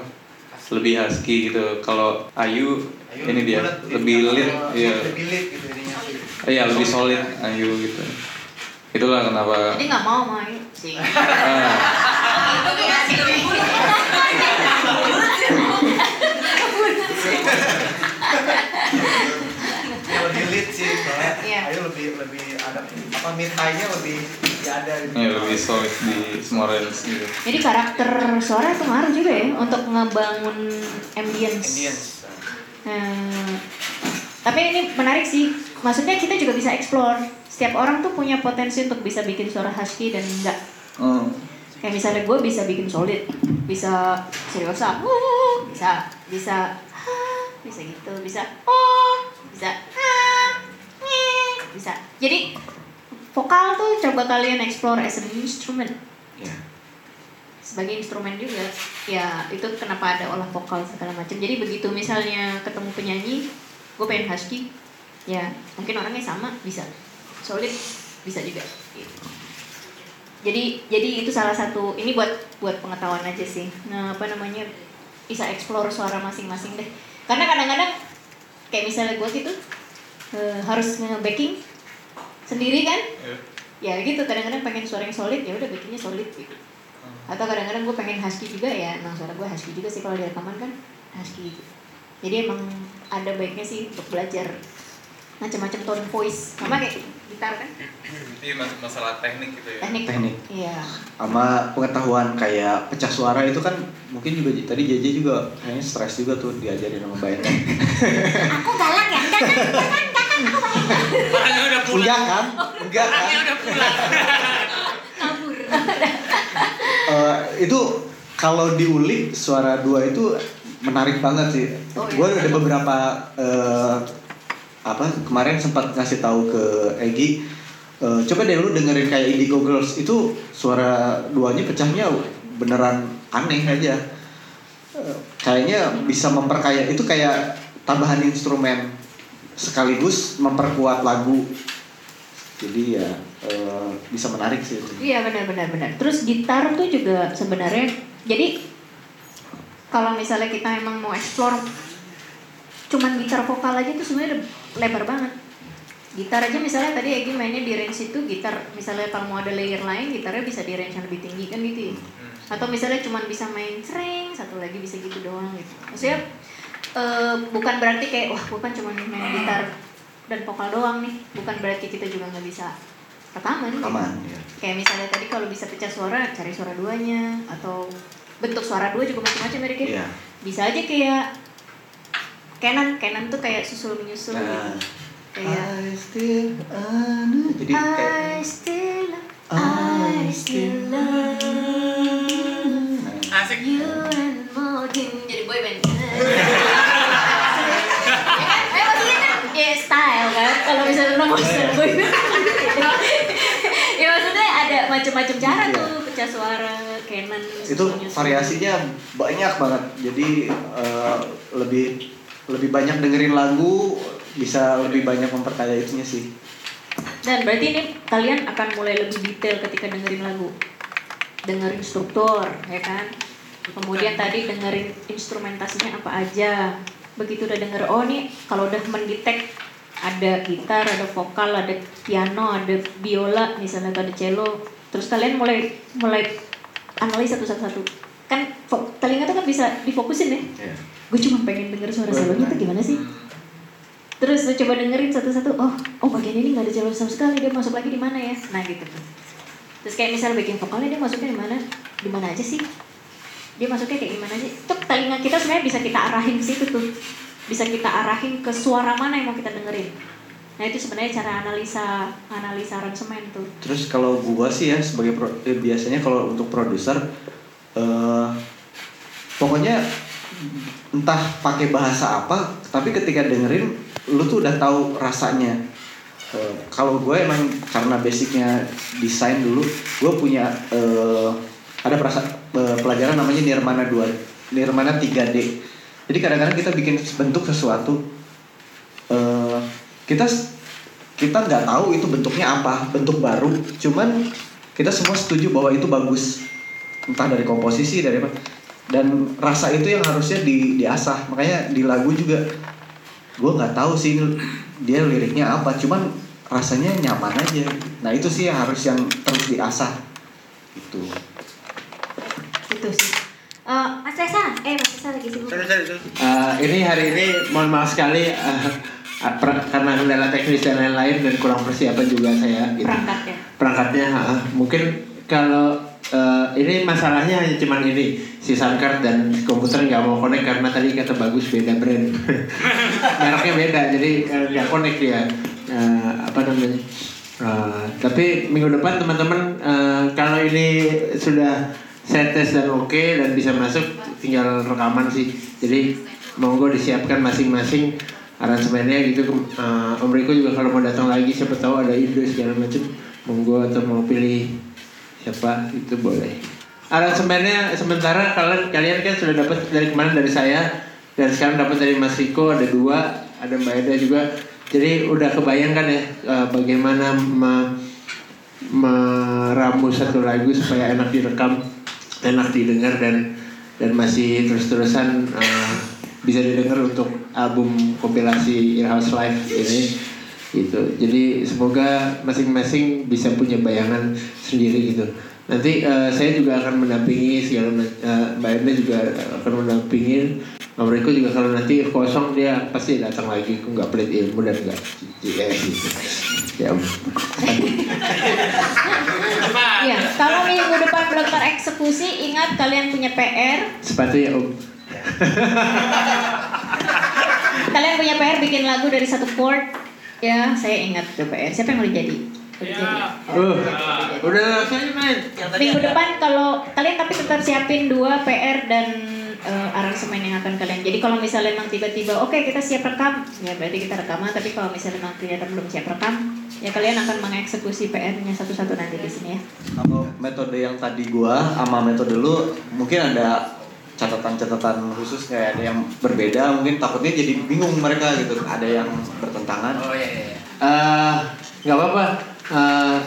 E: lebih Husky gitu kalau Ayu, ini dia lebih lit iya
B: lebih lit gitu ininya
E: Iya lebih solid Ayu gitu. Itulah kenapa.
D: Jadi nggak mau main sih.
E: Ah,
B: ya lebih lit sih soalnya
D: Iya.
B: ayo lebih lebih ada apa mintanya lebih ada gitu
E: ya lebih solid di semua range gitu.
D: Jadi karakter suara itu ngaruh juga ya untuk ngebangun ambience.
B: Ambience.
D: Hmm, tapi ini menarik sih. Maksudnya kita juga bisa explore. Setiap orang tuh punya potensi untuk bisa bikin suara husky dan enggak.
E: Oh,
D: Kayak misalnya gue bisa bikin solid, bisa seriosa, wuh, bisa bisa ha, bisa gitu, bisa oh, bisa ha, nyeh, bisa. Jadi vokal tuh coba kalian explore as an instrument.
B: Ya.
D: Sebagai instrumen juga ya itu kenapa ada olah vokal segala macam. Jadi begitu misalnya ketemu penyanyi gue pengen husky ya mungkin orangnya sama bisa. Solid bisa juga. Gitu. jadi jadi itu salah satu ini buat buat pengetahuan aja sih. Nah apa namanya bisa explore suara masing-masing deh. Karena kadang-kadang kayak misalnya gue gitu eh, harus nge-backing sendiri kan? Ya gitu kadang-kadang pengen suara yang solid ya udah backingnya solid gitu. Atau kadang-kadang gue pengen husky juga ya emang suara gue husky juga sih kalau di rekaman kan husky gitu. jadi emang ada baiknya sih untuk belajar macam-macam tone voice sama kayak gitar kan?
E: Ini masalah teknik gitu ya.
D: teknik.
B: Teknik.
D: iya.
B: Sama pengetahuan kayak pecah suara itu kan mungkin juga tadi JJ juga kayaknya stres juga tuh diajarin sama Enda
D: aku galak ya? Enggak kan? Enggak kan? Enggak kan? Aku
A: udah pulang.
B: enggak kan enggak kan
A: Orangnya udah pulang.
D: kabur
B: Eh, itu kalau diulik suara dua itu menarik banget sih.
D: Oh, iya.
B: Gue ada beberapa eh, apa kemarin sempat ngasih tahu ke Egi. eh, coba deh lu dengerin kayak Indigo Girls itu suara duanya pecahnya beneran aneh aja. Eh, kayaknya bisa memperkaya itu kayak tambahan instrumen sekaligus memperkuat lagu. Jadi ya eh, bisa menarik sih itu.
D: Iya benar benar benar. Terus gitar tuh juga sebenarnya jadi kalau misalnya kita emang mau explore cuman gitar vokal aja tuh sebenarnya lebar banget. Gitar aja misalnya tadi Egi mainnya di range itu gitar misalnya kalau mau ada layer lain gitarnya bisa di range yang lebih tinggi kan gitu ya. Atau misalnya cuman bisa main sering satu lagi bisa gitu doang gitu. Maksudnya eh, bukan berarti kayak wah bukan cuma main gitar dan vokal doang nih. Bukan berarti kita juga nggak bisa rekaman. gitu
B: Aman ya.
D: kayak misalnya tadi kalau bisa pecah suara cari suara duanya atau bentuk suara dua juga macam-macam ya Rick, ya.
B: Iya.
D: bisa aja kayak Canon Canon tuh kayak susul menyusul
B: Nah.
D: gitu. kayak
B: I still. Jadi kayak
D: I still I still love
H: Asik.
D: you and more than- jadi boy band Eh, maksudnya kan ya style kan kalau misalnya nama style boy band ya maksudnya ada macam-macam cara tuh pecah suara Canon
B: itu variasinya banyak banget. Jadi eh, lebih lebih banyak dengerin lagu bisa lebih banyak memperkaya itunya sih.
D: Dan berarti ini kalian akan mulai lebih detail ketika dengerin lagu. Dengerin struktur, ya kan? Kemudian tadi dengerin instrumentasinya apa aja. Begitu udah denger, oh nih kalau udah mendetek ada gitar, ada vokal, ada piano, ada biola, misalnya atau ada cello. Terus kalian mulai mulai analis satu-satu. Kan fo- telinga tuh kan bisa difokusin ya. Gue cuma pengen denger suara solonya tuh gimana sih? Terus lu coba dengerin satu-satu, oh, oh bagian ini nggak ada cello sama sekali, dia masuk lagi di mana ya? Nah gitu tuh. Terus kayak misalnya bagian vokalnya dia masuknya di mana? Di mana aja sih? Dia masuknya kayak gimana sih? Tuh telinga kita sebenarnya bisa kita arahin ke situ tuh. Bisa kita arahin ke suara mana yang mau kita dengerin. Nah itu sebenarnya cara analisa analisa aransemen tuh.
B: terus kalau gua sih ya sebagai pro- eh, biasanya kalau untuk produser eh pokoknya entah pakai bahasa apa tapi ketika dengerin lu tuh udah tahu rasanya Eh, kalau gue emang karena basicnya desain dulu gue punya eh, ada perasa, eh, pelajaran namanya nirmana 2 nirmana 3D jadi kadang-kadang kita bikin bentuk sesuatu eh, kita kita nggak tahu itu bentuknya apa bentuk baru. Cuman kita semua setuju bahwa itu bagus. Entah dari komposisi dari apa. Dan rasa itu yang harusnya di diasah. Makanya di lagu juga gue nggak tahu sih dia liriknya apa. Cuman rasanya nyaman aja. Nah itu sih yang harus yang terus diasah. Gitu.
D: Itu sih. Eh, Mas Resa, eh Mas Resa lagi sibuk.
I: Eh, ini hari ini mohon maaf sekali eh, per- karena kendala teknis dan lain-lain dan kurang persiapan juga saya gitu.
D: Perangkat ya.
I: Perangkatnya ha, mungkin kalau eh, ini masalahnya hanya cuman ini. Si Sankar dan komputer nggak mau connect karena tadi kata bagus beda brand. Mereknya beda jadi eh, nggak connect dia. Eh, apa namanya? Eh, tapi minggu depan teman-teman eh, kalau ini sudah saya tes dan oke dan bisa masuk tinggal rekaman sih. Jadi monggo disiapkan masing-masing aransemennya gitu. Eh, Om Riko juga kalau mau datang lagi siapa tahu ada ide segala macam monggo atau mau pilih siapa itu boleh. Aransemennya sementara kalian kalian kan sudah dapat dari kemarin dari saya dan sekarang dapat dari Mas Riko ada dua ada Mbak Eda juga. Jadi udah kebayangkan ya eh, bagaimana me- meramu satu lagu supaya enak direkam enak didengar dan dan masih terus-terusan eh, bisa didengar untuk album kompilasi Earhouse Live ini. Gitu. Jadi semoga masing-masing bisa punya bayangan sendiri gitu. Nanti eh, saya juga akan mendampingi segala eh, Mbak Enda juga akan mendampingin Om Riko juga kalau nanti kosong dia pasti datang lagi. Aku nggak pelit ilmu dan nggak ya gitu. Ya
D: Iya, kalau minggu depan belum tereksekusi, ingat kalian punya PR.
I: sepatu ya Om
D: Kalian punya PR bikin lagu dari satu chord. Ya, saya ingat tuh PR. Siapa yang mau jadi? Jadi?
I: uh, udah saya main
D: Minggu depan kalau kalian tapi tetap siapin dua PR dan eh, aransemen yang akan kalian. Jadi kalau misalnya memang tiba-tiba oke kita siap rekam, ya berarti kita rekaman. Tapi kalau misalnya memang ternyata belum siap rekam, ya kalian akan mengeksekusi PR-nya satu-satu nanti di sini ya.
B: kalau metode yang tadi gua sama metode lu mungkin ada catatan-catatan khusus kayak ada yang berbeda mungkin takutnya jadi bingung mereka gitu ada yang bertentangan
I: Oh iya iya. Eh, nggak apa-apa. Eh,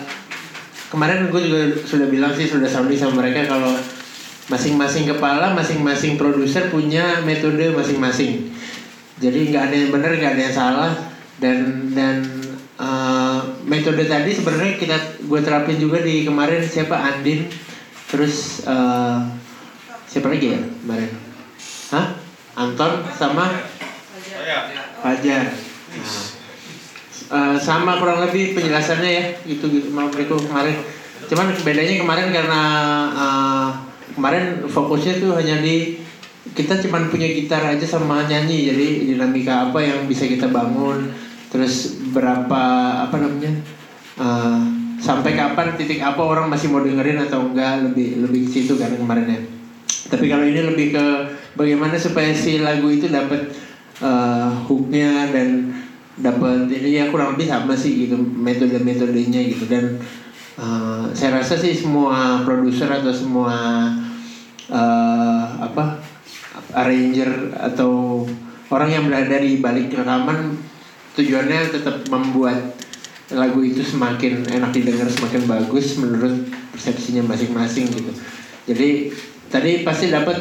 I: kemarin gue juga sudah bilang sih sudah sounding sama mereka kalau masing-masing kepala, masing-masing produser punya metode masing-masing. Jadi nggak ada yang benar, nggak ada yang salah dan dan eh, metode tadi sebenarnya kita gue terapin juga di kemarin siapa Andin, terus eh, siapa lagi ya kemarin? Hah? Anton sama Fajar. Eh, sama kurang lebih penjelasannya ya gitu gitu maaf Riko kemarin cuman bedanya kemarin karena eh, kemarin fokusnya tuh hanya di kita cuman punya gitar aja sama nyanyi jadi dinamika apa yang bisa kita bangun terus berapa apa namanya uh, sampai kapan titik apa orang masih mau dengerin atau enggak lebih lebih ke situ kan kemarin ya. Tapi kalau ini lebih ke bagaimana supaya si lagu itu dapat uh, hooknya dan dapat ini ya kurang lebih sama sih gitu metode-metodenya gitu. Dan uh, saya rasa sih semua produser atau semua uh, apa arranger atau orang yang berada di balik rekaman tujuannya tetap membuat lagu itu semakin enak didengar semakin bagus menurut persepsinya masing-masing gitu. Jadi tadi pasti dapat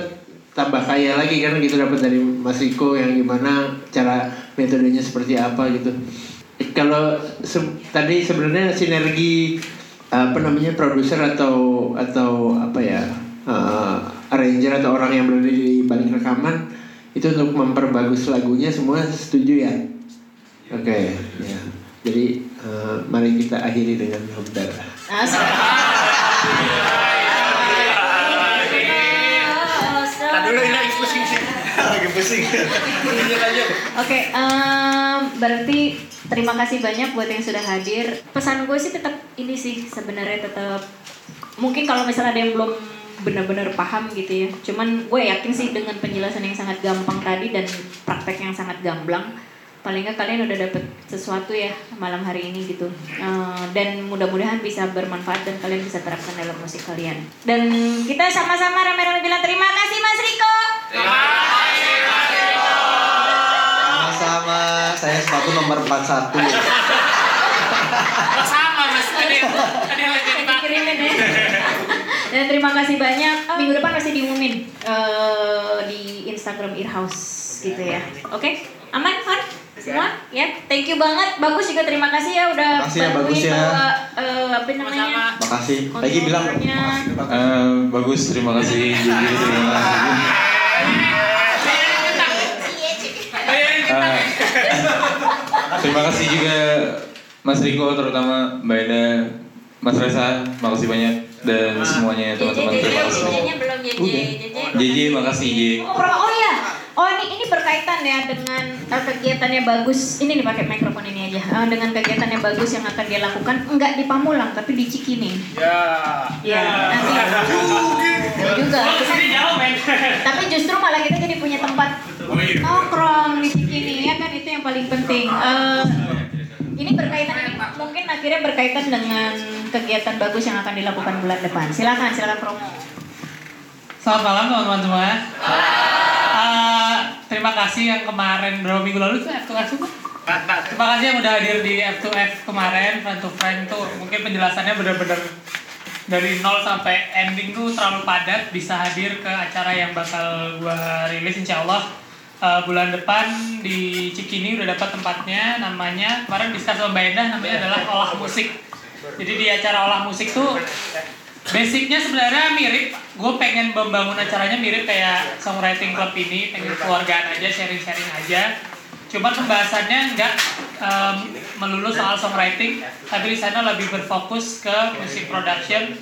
I: tambah kaya lagi kan gitu dapat dari Mas Riko yang gimana cara metodenya seperti apa gitu. Eh, kalau se- tadi sebenarnya sinergi apa namanya produser atau atau apa ya uh, arranger atau orang yang berada di balik rekaman itu untuk memperbagus lagunya semua setuju ya oke ya jadi uh, mari kita akhiri dengan hamdar
A: dulu ini lagi pusing sih.
B: Lagi pusing.
D: Oke, em, berarti terima kasih banyak buat yang sudah hadir. Pesan gue sih tetap ini sih sebenarnya tetap mungkin kalau misalnya ada yang belum benar-benar paham gitu ya. Cuman gue yakin sih dengan penjelasan yang sangat gampang tadi dan praktek yang sangat gamblang, paling nggak kalian udah dapet sesuatu ya malam hari ini gitu. Eh, dan mudah-mudahan bisa bermanfaat dan kalian bisa terapkan dalam musik kalian. Dan kita sama-sama rame-rame bilang terima kasih Mas Riko.
J: Sama-sama, saya sepatu nomor 41.
A: Sama mas, yang lagi
D: dikirimin ya. Dan terima kasih banyak. Minggu depan pasti diumumin eh, di Instagram Earhouse gitu ya. Oke, aman Fon? Semua? Ya, thank you banget. Bagus juga terima kasih ya udah
J: Makasih ya, bagus ya.
D: bawa, eh, apa namanya?
J: Makasih. Pagi bilang.
E: Eh, bagus, terima kasih. Jadi terima kasih. Eh, terima kasih juga Mas Riko terutama Mbak Eda, Mas Reza, makasih banyak dan semuanya teman-teman terima kasih.
D: Belum JJ. JJ.
E: JJ makasih J.
D: Oh, pro- oh ya. Oh ini ini berkaitan ya dengan eh, kegiatannya bagus. Ini nih pakai mikrofon ini aja. Eh, dengan kegiatannya bagus yang akan dia lakukan enggak di Pamulang tapi di Cikini.
A: Ya.
D: Ya, nanti. Ya juga. Tapi justru malah kita jadi punya tempat nongkrong di Cikini ya kan itu yang paling penting. Eh, ini berkaitan ini mungkin akhirnya berkaitan dengan kegiatan bagus yang akan dilakukan bulan depan. Silakan, silakan promo.
A: Selamat malam teman-teman semua. Eh, terima kasih yang kemarin berapa minggu lalu tuh F2F tuh. Terima kasih yang udah hadir di F2F kemarin, Friend to Friend tuh. Mungkin penjelasannya benar-benar dari nol sampai ending tuh terlalu padat bisa hadir ke acara yang bakal gua rilis insya Allah. Eh, bulan depan di Cikini udah dapat tempatnya namanya kemarin diskus sama Mbak Endah namanya adalah olah musik. Jadi di acara olah musik tuh Basicnya sebenarnya mirip, gue pengen membangun acaranya mirip kayak songwriting club ini, pengen keluargaan aja, sharing-sharing aja. Cuma pembahasannya nggak em, melulu soal songwriting, tapi di sana lebih berfokus ke musik production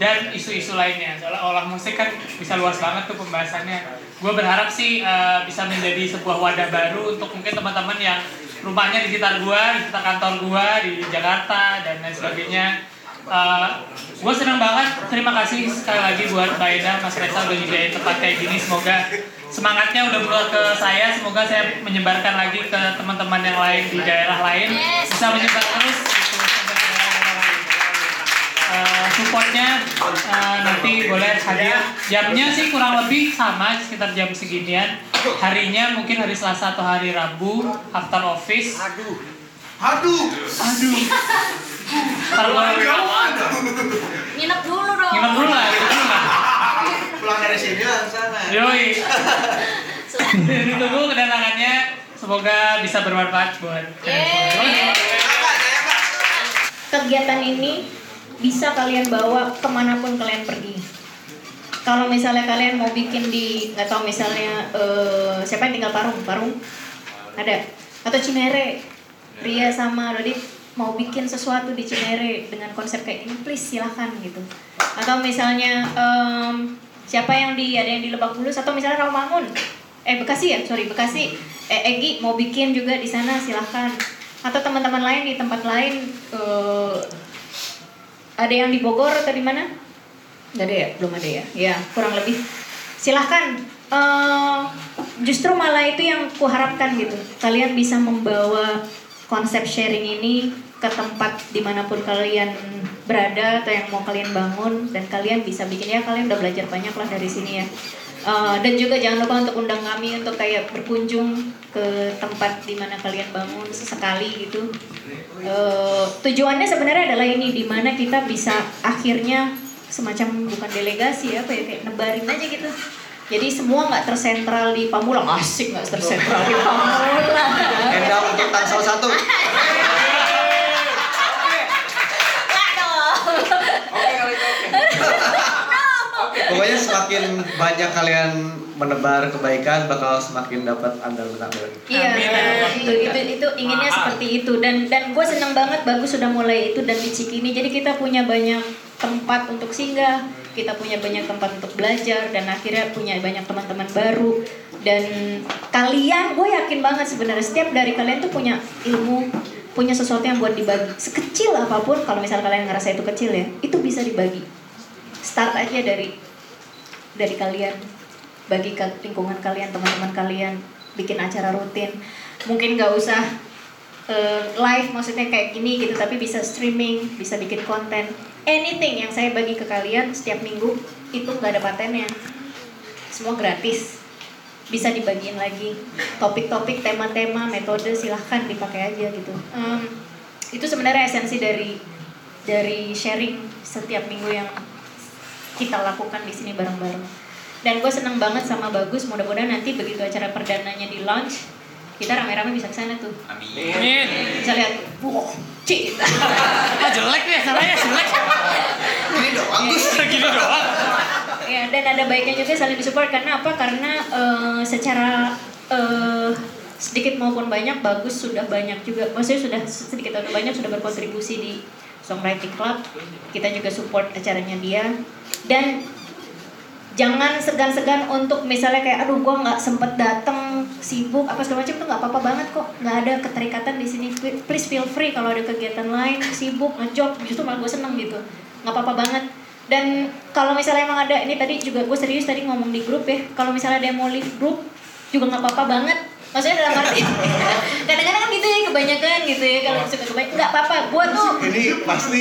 A: dan isu-isu lainnya. Soalnya olah musik kan bisa luas banget tuh pembahasannya. Gue berharap sih eh, bisa menjadi sebuah wadah baru untuk mungkin teman-teman yang rumahnya di sekitar gua, di sekitar kantor gua di Jakarta dan lain sebagainya. Gue senang banget, terima kasih sekali lagi buat Mbak Eda, Mas Reza udah nyediain tempat kayak gini. Semoga semangatnya udah keluar ke saya, semoga saya menyebarkan lagi ke teman-teman yang lain di daerah lain, bisa menyebar terus. Eh, supportnya eh, nanti boleh hadir. Jamnya sih kurang lebih sama sekitar jam seginian. Harinya mungkin hari Selasa atau hari Rabu after office. Aduh. Aduh. Aduh
D: Nginep dulu dong.
A: nginep dulu lah nginep dulu lah.
B: Pulang dari sini lah ke sana.
A: yoi. Ditunggu kedatangannya. Semoga bisa bermanfaat buat kalian
D: kegiatan ini bisa kalian bawa ke mana pun kalian pergi. Kalau misalnya kalian mau bikin di nggak tahu misalnya eh, siapa yang tinggal Parung, Parung? Ada. Atau Cinere, Ria sama Dodit mau bikin sesuatu di Cinere dengan konsep kayak ini, please silahkan gitu. Atau misalnya em, siapa yang di ada yang di Lebak Bulus atau misalnya Rawamangun. Eh Bekasi ya? Sorry Bekasi. Eh, Egi mau bikin juga di sana silahkan atau teman-teman lain di tempat lain eh, ada yang di Bogor atau di mana? Nggak ada ya? Belum ada ya? Ya kurang lebih. Silahkan Eh, justru malah itu yang kuharapkan gitu. Kalian bisa membawa konsep sharing ini ke tempat di mana pun kalian berada atau yang mau kalian bangun dan kalian bisa bikin. Ya kalian udah belajar banyak lah dari sini ya. Eh, dan juga jangan lupa untuk undang kami untuk kayak berkunjung ke tempat di mana kalian bangun sesekali gitu. Eh, tujuannya sebenarnya adalah ini di mana kita bisa akhirnya semacam bukan delegasi apa ya kayak nebarin aja gitu jadi semua nggak tersentral di Pamulang. Asik nggak tersentral di Pamulang.
B: Endang untuk tangsel satu. Pokoknya semakin banyak kalian menebar kebaikan bakal semakin dapat andal benang merah.
D: Iya, itu, itu itu inginnya seperti itu. Dan dan gue seneng banget bagus sudah mulai itu dan di Cikini. Jadi kita punya banyak tempat untuk singgah kita punya banyak tempat untuk belajar dan akhirnya punya banyak teman-teman baru. Dan kalian gue yakin banget sebenarnya setiap dari kalian tuh punya ilmu punya sesuatu yang buat dibagi. Sekecil apa pun kalau misal kalian ngerasa itu kecil ya itu bisa dibagi. Start aja dari dari kalian. Bagi ke lingkungan kalian teman-teman kalian bikin acara rutin. Mungkin nggak usah eh, live maksudnya kayak gini gitu tapi bisa streaming bisa bikin konten anything yang saya bagi ke kalian setiap minggu itu nggak ada patennya. Semua gratis. Bisa dibagiin lagi. Topik-topik tema-tema metode silahkan dipakai aja gitu. Em, itu sebenarnya esensi dari dari sharing setiap minggu yang kita lakukan di sini bareng-bareng. Dan gue seneng banget sama bagus. Mudah-mudahan nanti begitu acara perdananya di launch kita rame-rame bisa ke sana tuh.
A: Amin.
D: bisa lihat wow cik
A: Ah jelek deh caranya jelek.
B: Ini doang. Gus.
A: Gini doang.
D: ya dan ada baiknya juga saling disupport. Karena apa? Karena eh, secara eh, sedikit maupun banyak bagus sudah banyak juga maksudnya sudah sedikit atau banyak sudah berkontribusi di songwriting club. Kita juga support acaranya dia. Dan jangan segan-segan untuk misalnya kayak aduh gua nggak sempet dateng sibuk apa segala macam tuh nggak apa-apa banget kok. Nggak ada keterikatan di sini. Please feel free kalau ada kegiatan lain sibuk ngejob justru malah gue seneng gitu. Nggak apa-apa banget. Dan kalau misalnya emang ada ini tadi juga gue serius tadi ngomong di grup ya kalau misalnya ada yang mau leave grup juga nggak apa-apa banget. Maksudnya dalam arti kadang-kadang kan gitu ya kebanyakan gitu ya kalau suka kebanyakan nggak apa-apa. Gue tuh
B: Ini pasti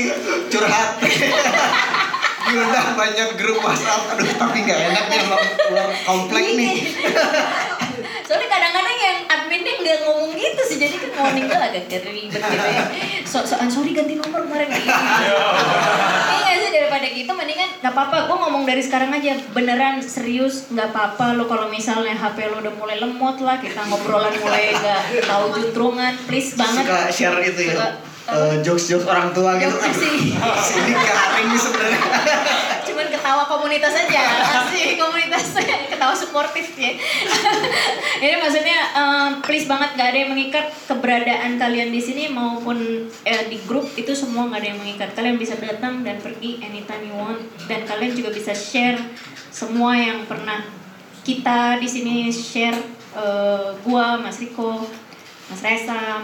B: curhat. Diundang banyak grup WhatsApp. Aduh, tapi nggak enak nih sama keluar komplek nih.
D: Soalnya kadang-kadang yang adminnya nggak ngomong gitu sih, jadi kan warning gue agak ribet gitu ya. So soan sorry ganti nomor kemarin gitu. Iya sih daripada gitu, mendingan nggak apa-apa. Gue ngomong dari sekarang aja, beneran serius nggak apa-apa lo kalau misalnya HP lo udah mulai lemot lah, kita ngobrolan mulai nggak tahu juntrungan, please banget.
B: Suka share itu ya.
D: Suka,
B: eh, jokes-jokes orang tua gitu.
D: Jokes sih.
B: Ini garing nih sebenarnya.
D: cuman ketawa komunitas aja asik komunitasnya ketawa suportif ya jadi maksudnya em, please banget gak ada yang mengikat keberadaan kalian di sini maupun eh, di grup itu semua nggak ada yang mengikat kalian bisa datang dan pergi anytime you want dan kalian juga bisa share semua yang pernah kita di sini share eh, gua Mas Riko Mas Resa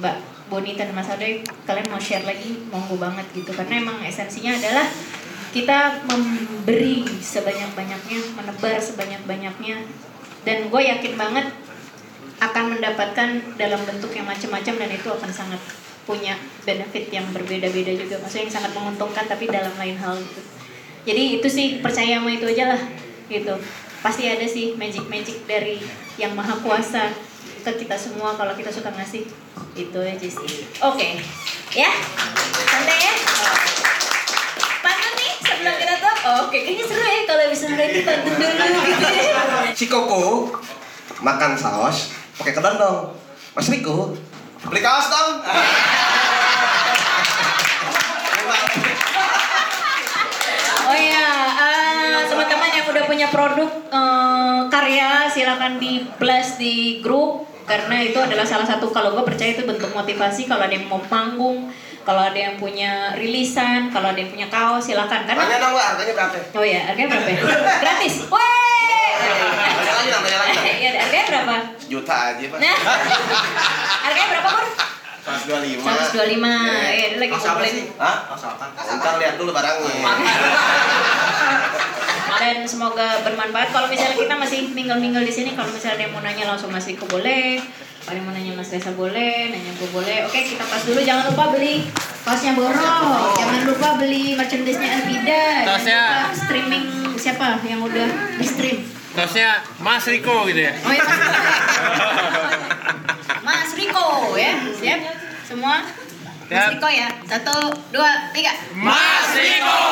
D: Mbak Bonita dan Mas Adoy kalian mau share lagi? Monggo banget gitu. Karena emang esensinya adalah kita memberi sebanyak-banyaknya, menebar sebanyak-banyaknya, dan gue yakin banget akan mendapatkan dalam bentuk yang macam-macam dan itu akan sangat punya benefit yang berbeda-beda juga, maksudnya yang sangat menguntungkan tapi dalam lain hal gitu. Jadi itu sih percaya sama itu aja lah, gitu. Pasti ada sih magic-magic dari yang maha kuasa ke kita semua kalau kita suka ngasih itu aja sih. Oke, ya, santai ya. Pantun nih sebelum kita tutup. Oke, kayaknya seru ya kalau bisa ready pantun dulu gitu.
F: Si Koko makan saus pakai kedondong. Mas Riko beli kaos dong.
D: Oh ya, eh, teman-teman yang udah punya produk eh, karya silakan di blast di grup karena itu adalah salah satu kalau gue percaya itu bentuk motivasi kalau ada yang mau panggung kalau ada yang punya rilisan, kalau ada yang punya kaos silakan
F: Tanya
D: karena
F: dong mbak, harganya berapa?
D: Oh ya, harganya berapa? ya? Gratis. Weh.
F: Tanya lagi tanya lagi.
D: Iya, harganya berapa?
F: Juta aja pak.
D: Nah. harganya berapa, Pur?
F: 125.
D: 125. Iya, lagi
B: Kaos apa
D: ngumpulin.
B: sih?
F: Hah? Ntar lihat dulu barangnya.
D: dan semoga bermanfaat. Kalau misalnya kita masih minggal-minggal di sini kalau misalnya ada yang mau nanya langsung masih ke boleh. Kalau yang mau nanya Mas Reza boleh. Nanya gue boleh. Oke kita pas dulu. Jangan lupa beli kaosnya Boro. Jangan lupa beli merchandise-nya Elvida jangan
A: Tasnya-
D: lupa streaming siapa yang udah di stream
A: Tosnya Mas Riko gitu ya.
D: oh ya Mas Riko ya siap semua Mas. Riko ya satu dua tiga
A: Mas Riko.